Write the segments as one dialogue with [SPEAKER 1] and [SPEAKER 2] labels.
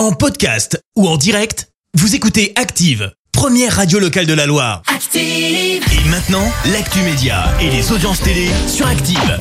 [SPEAKER 1] En podcast ou en direct, vous écoutez Active, première radio locale de la Loire.
[SPEAKER 2] Active.
[SPEAKER 1] Et maintenant, l'actu média et les audiences télé sur Active.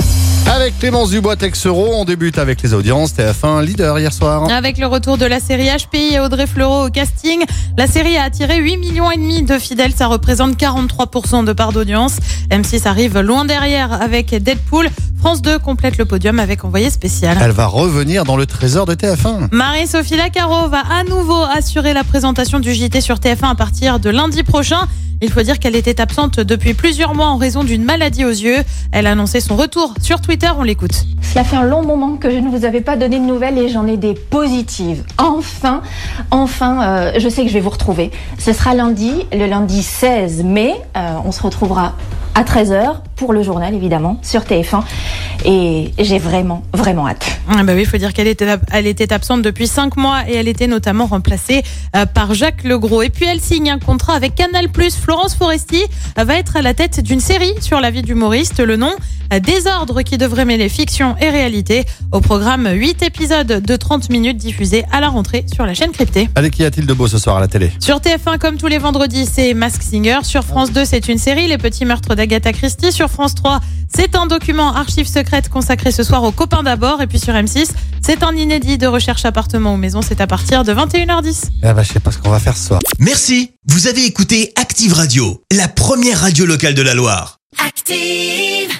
[SPEAKER 3] Avec Clémence Dubois Texero, on débute avec les audiences. TF1 leader hier soir.
[SPEAKER 4] Avec le retour de la série HPI et Audrey Fleurot au casting, la série a attiré 8 millions et demi de fidèles, ça représente 43% de part d'audience. M6 arrive loin derrière avec Deadpool. France 2 complète le podium avec envoyé spécial.
[SPEAKER 3] Elle va revenir dans le trésor de TF1.
[SPEAKER 4] Marie-Sophie Lacaro va à nouveau assurer la présentation du JT sur TF1 à partir de lundi prochain. Il faut dire qu'elle était absente depuis plusieurs mois en raison d'une maladie aux yeux. Elle a annoncé son retour sur Twitter, on l'écoute.
[SPEAKER 5] Cela fait un long moment que je ne vous avais pas donné de nouvelles et j'en ai des positives. Enfin, enfin, euh, je sais que je vais vous retrouver. Ce sera lundi, le lundi 16 mai. Euh, on se retrouvera à 13h pour le journal, évidemment, sur TF1. Et j'ai vraiment, vraiment hâte.
[SPEAKER 4] Ah bah oui, il faut dire qu'elle était, était absente depuis 5 mois et elle était notamment remplacée euh, par Jacques Legros. Et puis elle signe un contrat avec Canal+. Florence Foresti va être à la tête d'une série sur la vie d'humoriste. Le nom Désordre qui devrait mêler fiction et réalité. Au programme 8 épisodes de 30 minutes diffusés à la rentrée sur la chaîne cryptée.
[SPEAKER 3] Allez, qu'y a-t-il de beau ce soir à la télé?
[SPEAKER 4] Sur TF1, comme tous les vendredis, c'est Mask Singer. Sur France 2, c'est une série, Les Petits Meurtres d'Agatha Christie. Sur France 3, c'est un document archives secrètes consacré ce soir aux copains d'abord. Et puis sur M6, c'est un inédit de recherche appartement ou maison. C'est à partir de 21h10.
[SPEAKER 3] Ah bah, je sais pas ce qu'on va faire ce soir.
[SPEAKER 1] Merci, vous avez écouté Active Radio, la première radio locale de la Loire.
[SPEAKER 2] Active.